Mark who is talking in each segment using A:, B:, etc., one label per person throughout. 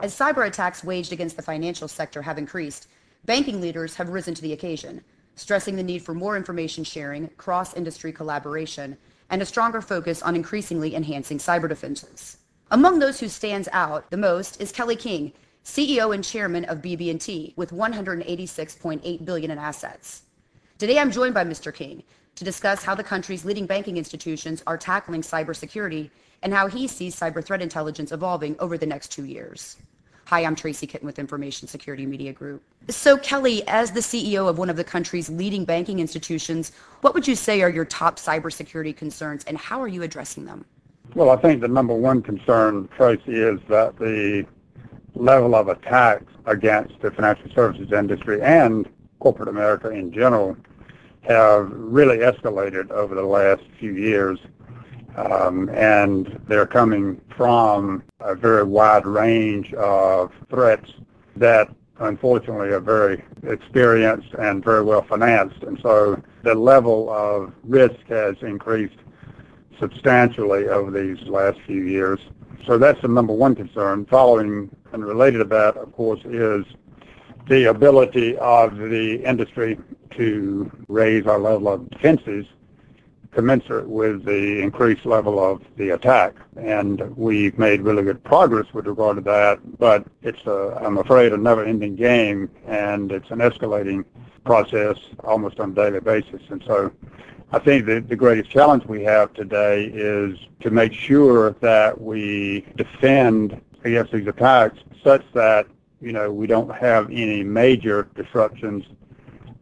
A: As cyber attacks waged against the financial sector have increased, banking leaders have risen to the occasion, stressing the need for more information sharing, cross-industry collaboration, and a stronger focus on increasingly enhancing cyber defenses. Among those who stands out the most is Kelly King, CEO and Chairman of BB&T, with 186.8 billion in assets. Today, I'm joined by Mr. King to discuss how the country's leading banking institutions are tackling cybersecurity and how he sees cyber threat intelligence evolving over the next two years. Hi, I'm Tracy Kitten with Information Security Media Group. So, Kelly, as the CEO of one of the country's leading banking institutions, what would you say are your top cybersecurity concerns and how are you addressing them?
B: Well, I think the number one concern, Tracy, is that the level of attacks against the financial services industry and corporate America in general have really escalated over the last few years. Um, and they're coming from a very wide range of threats that unfortunately are very experienced and very well financed. And so the level of risk has increased substantially over these last few years. So that's the number one concern. Following and related to that, of course, is the ability of the industry to raise our level of defenses commensurate with the increased level of the attack. And we've made really good progress with regard to that, but it's, a, I'm afraid, a never-ending game, and it's an escalating process almost on a daily basis. And so I think that the greatest challenge we have today is to make sure that we defend against these attacks such that, you know, we don't have any major disruptions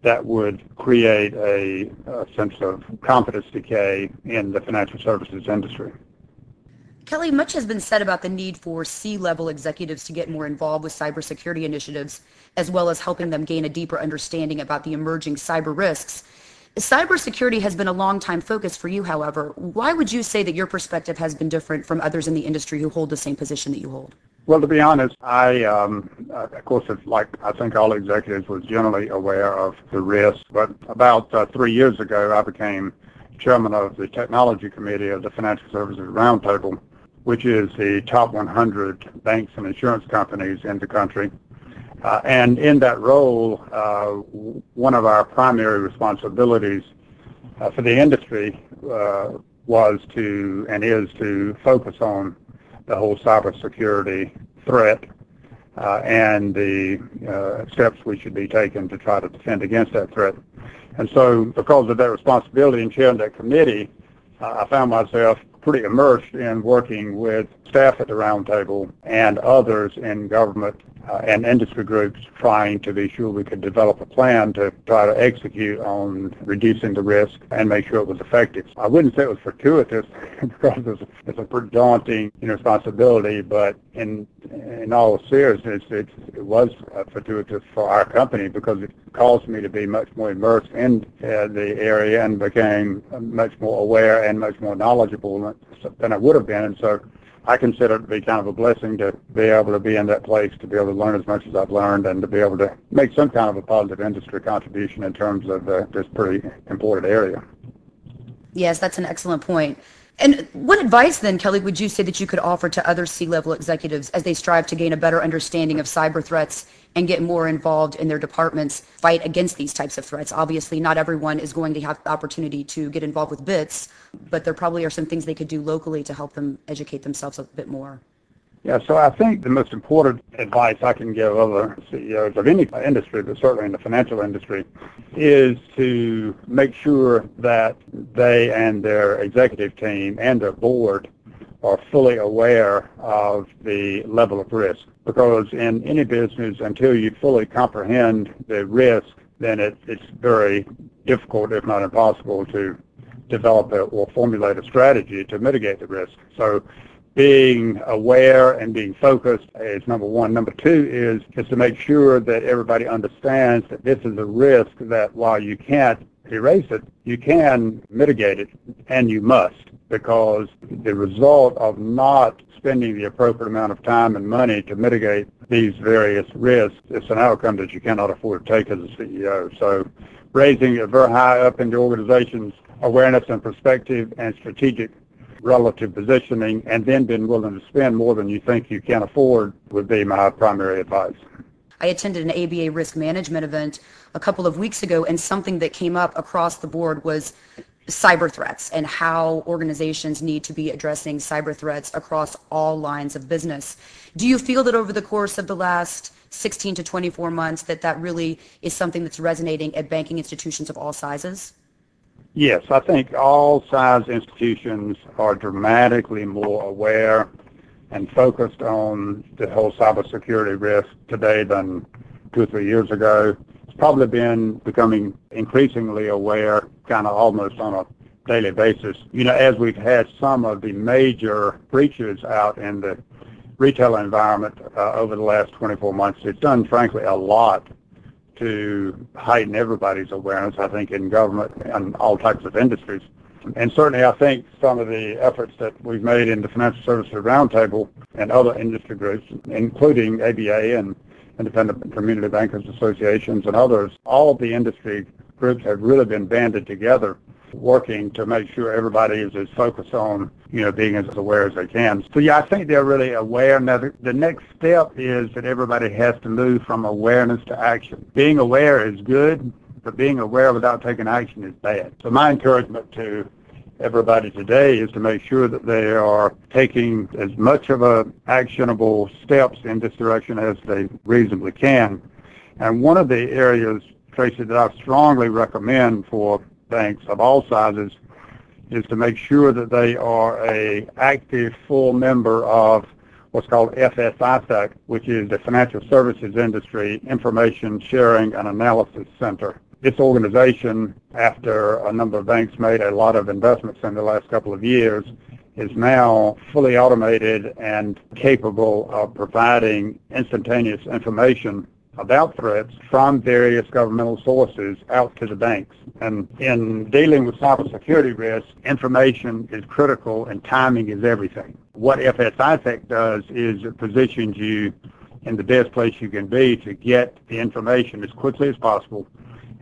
B: that would create a, sense of confidence decay in the financial services industry.
A: Kelly, much has been said about the need for C-level executives to get more involved with cybersecurity initiatives, as well as helping them gain a deeper understanding about the emerging cyber risks. Cybersecurity has been a long-time focus for you, however. Why would you say that your perspective has been different from others in the industry who hold the same position that you hold?
B: Well, to be honest, I, um, of course, like I think all executives was generally aware of the risk. But about uh, three years ago, I became chairman of the technology committee of the Financial Services Roundtable, which is the top 100 banks and insurance companies in the country. Uh, and in that role, uh, one of our primary responsibilities uh, for the industry uh, was to and is to focus on the whole cybersecurity threat uh, and the uh, steps we should be taking to try to defend against that threat. And so because of that responsibility in chairing that committee, uh, I found myself pretty immersed in working with staff at the roundtable and others in government and industry groups trying to be sure we could develop a plan to try to execute on reducing the risk and make sure it was effective. I wouldn't say it was fortuitous because it's, it's a pretty daunting you know, responsibility, but in in all seriousness, it, it was fortuitous for our company because it caused me to be much more immersed in uh, the area and became much more aware and much more knowledgeable than I would have been. And so I consider it to be kind of a blessing to be able to be in that place, to be able to learn as much as I've learned, and to be able to make some kind of a positive industry contribution in terms of uh, this pretty important area.
A: Yes, that's an excellent point. And what advice then, Kelly, would you say that you could offer to other C-level executives as they strive to gain a better understanding of cyber threats and get more involved in their departments fight against these types of threats? Obviously, not everyone is going to have the opportunity to get involved with BITS, but there probably are some things they could do locally to help them educate themselves a bit more.
B: Yeah, so I think the most important advice I can give other CEOs of any industry, but certainly in the financial industry, is to make sure that they and their executive team and their board are fully aware of the level of risk. Because in any business, until you fully comprehend the risk, then it, it's very difficult, if not impossible, to develop a, or formulate a strategy to mitigate the risk. So being aware and being focused is number one. Number two is, is to make sure that everybody understands that this is a risk that while you can't erase it, you can mitigate it, and you must, because the result of not spending the appropriate amount of time and money to mitigate these various risks is an outcome that you cannot afford to take as a CEO. So raising it very high up in the organization's awareness and perspective and strategic relative positioning, and then being willing to spend more than you think you can afford would be my primary advice.
A: I attended an ABA risk management event a couple of weeks ago, and something that came up across the board was cyber threats and how organizations need to be addressing cyber threats across all lines of business. Do you feel that over the course of the last 16 to 24 months that that really is something that's resonating at banking institutions of all sizes?
B: Yes, I think all size institutions are dramatically more aware and focused on the whole cybersecurity risk today than two or three years ago. Probably been becoming increasingly aware kind of almost on a daily basis. You know, as we've had some of the major breaches out in the retail environment uh, over the last 24 months, it's done, frankly, a lot to heighten everybody's awareness, I think, in government and all types of industries. And certainly I think some of the efforts that we've made in the Financial Services Roundtable and other industry groups, including ABA and Independent Community Bankers Associations and others, all the industry groups have really been banded together working to make sure everybody is as focused on, you know, being as aware as they can. So yeah, I think they're really aware. Now the, the next step is that everybody has to move from awareness to action. Being aware is good, but being aware without taking action is bad. So my encouragement to everybody today is to make sure that they are taking as much of a actionable steps in this direction as they reasonably can. And one of the areas, Tracy, that I strongly recommend for banks of all sizes is to make sure that they are a active full member of what's called FSISAC, which is the Financial Services Industry Information Sharing and Analysis Center. This organization, after a number of banks made a lot of investments in the last couple of years, is now fully automated and capable of providing instantaneous information about threats from various governmental sources out to the banks. And in dealing with cybersecurity risk, information is critical and timing is everything. What FSISAC does is it positions you in the best place you can be to get the information as quickly as possible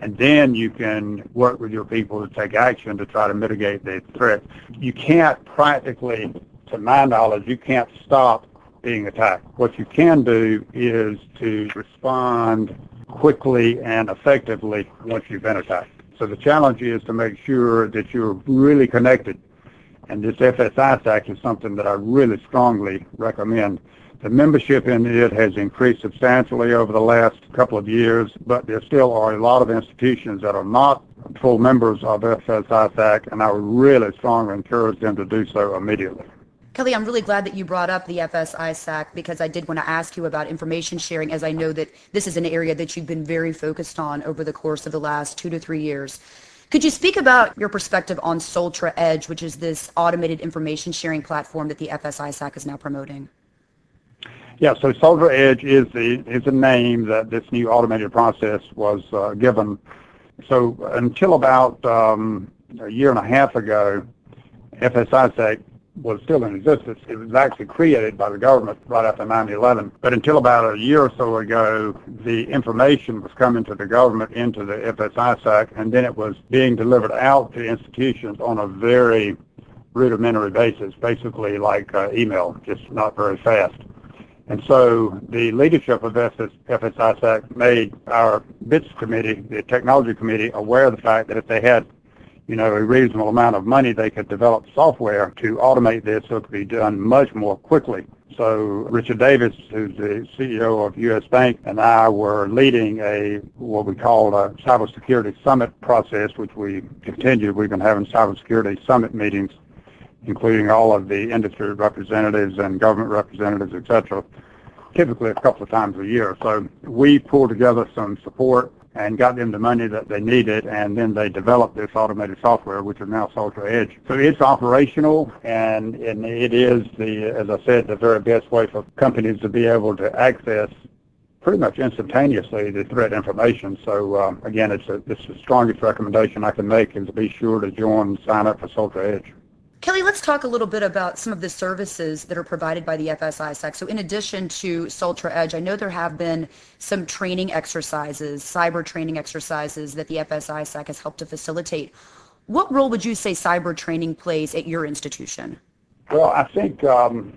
B: and then you can work with your people to take action to try to mitigate the threat. You can't practically, to my knowledge, you can't stop being attacked. What you can do is to respond quickly and effectively once you've been attacked. So the challenge is to make sure that you're really connected. And this FSI FSISAC is something that I really strongly recommend. The membership in it has increased substantially over the last couple of years, but there still are a lot of institutions that are not full members of FSISAC, and I would really strongly encourage them to do so immediately.
A: Kelly, I'm really glad that you brought up the FSISAC because I did want to ask you about information sharing as I know that this is an area that you've been very focused on over the course of the last two to three years. Could you speak about your perspective on Soltra Edge, which is this automated information sharing platform that the FSISAC is now promoting?
B: Yeah, so Soltra Edge is the is a name that this new automated process was uh, given. So until about um, a year and a half ago, FSISAC was still in existence. It was actually created by the government right after 9/11. But until about a year or so ago, the information was coming to the government into the FSISAC, and then it was being delivered out to institutions on a very rudimentary basis, basically like uh, email, just not very fast. And so the leadership of FSISAC made our BITS committee, the technology committee, aware of the fact that if they had you know, a reasonable amount of money, they could develop software to automate this so it could be done much more quickly. So Richard Davis, who's the CEO of U.S. Bank, and I were leading a what we call a cybersecurity summit process, which we continued. We've been having cybersecurity summit meetings, including all of the industry representatives and government representatives, et cetera, typically a couple of times a year. So we pulled together some support and got them the money that they needed, and then they developed this automated software, which is now Soltra Edge. So it's operational, and, and it is the, as I said, the very best way for companies to be able to access pretty much instantaneously the threat information. So um, again, it's, a, it's the strongest recommendation I can make is to be sure to join, sign up for Soltra Edge.
A: Kelly, let's talk a little bit about some of the services that are provided by the FSISAC. So in addition to Soltra Edge, I know there have been some training exercises, cyber training exercises that the FSISAC has helped to facilitate. What role would you say cyber training plays at your institution?
B: Well, I think um,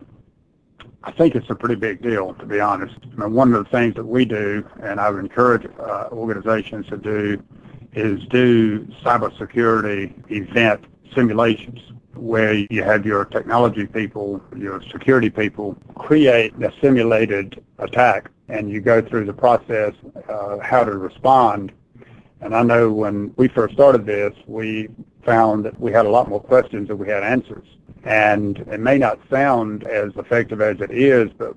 B: I think it's a pretty big deal, to be honest. I mean, one of the things that we do, and I would encourage uh, organizations to do, is do cybersecurity event simulations where you have your technology people, your security people create a simulated attack and you go through the process uh, how to respond. And I know when we first started this, we found that we had a lot more questions than we had answers. And it may not sound as effective as it is, but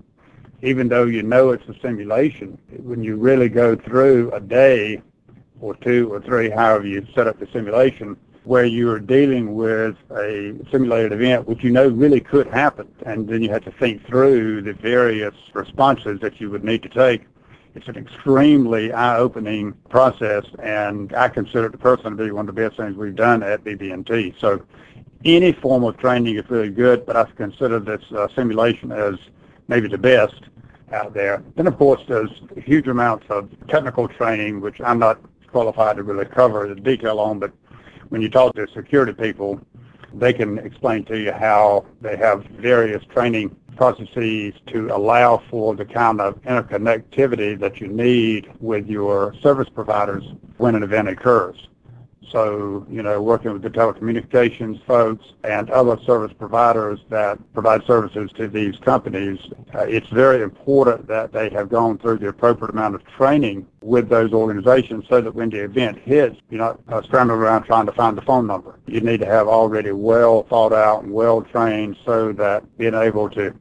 B: even though you know it's a simulation, when you really go through a day or two or three, however you set up the simulation, where you are dealing with a simulated event, which you know really could happen, and then you have to think through the various responses that you would need to take. It's an extremely eye-opening process, and I consider it personally to be one of the best things we've done at BB&T. So any form of training is really good, but I consider this uh, simulation as maybe the best out there. Then, of course, there's huge amounts of technical training, which I'm not qualified to really cover the detail on, but when you talk to security people, they can explain to you how they have various training processes to allow for the kind of interconnectivity that you need with your service providers when an event occurs. So, you know, working with the telecommunications folks and other service providers that provide services to these companies, uh, it's very important that they have gone through the appropriate amount of training with those organizations so that when the event hits, you're not uh, scrambling around trying to find the phone number. You need to have already well thought out and well trained so that being able to,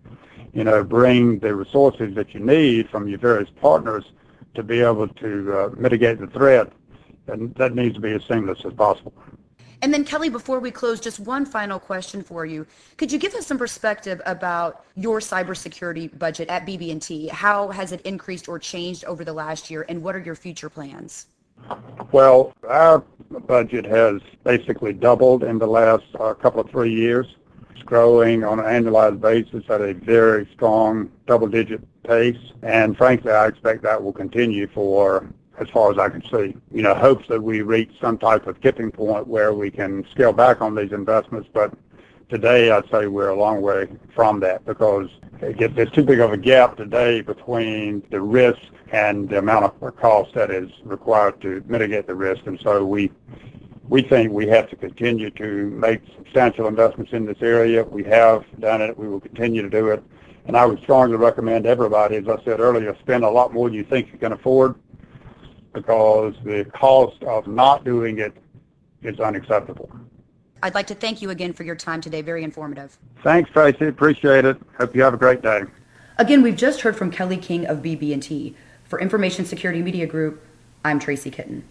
B: you know, bring the resources that you need from your various partners to be able to uh, mitigate the threat and that needs to be as seamless as possible.
A: And then Kelly, before we close, just one final question for you. Could you give us some perspective about your cybersecurity budget at BB&T? How has it increased or changed over the last year, and what are your future plans?
B: Well, our budget has basically doubled in the last uh, couple of three years. It's growing on an annualized basis at a very strong double-digit pace, and frankly, I expect that will continue for as far as I can see. You know, hopes that we reach some type of tipping point where we can scale back on these investments, but today I'd say we're a long way from that because there's too big of a gap today between the risk and the amount of cost that is required to mitigate the risk. And so we we think we have to continue to make substantial investments in this area. We have done it. We will continue to do it. And I would strongly recommend everybody, as I said earlier, spend a lot more than you think you can afford because the cost of not doing it is unacceptable.
A: I'd like to thank you again for your time today. Very informative.
B: Thanks, Tracy. Appreciate it. Hope you have a great day.
A: Again, we've just heard from Kelly King of BB&T. For Information Security Media Group, I'm Tracy Kitten.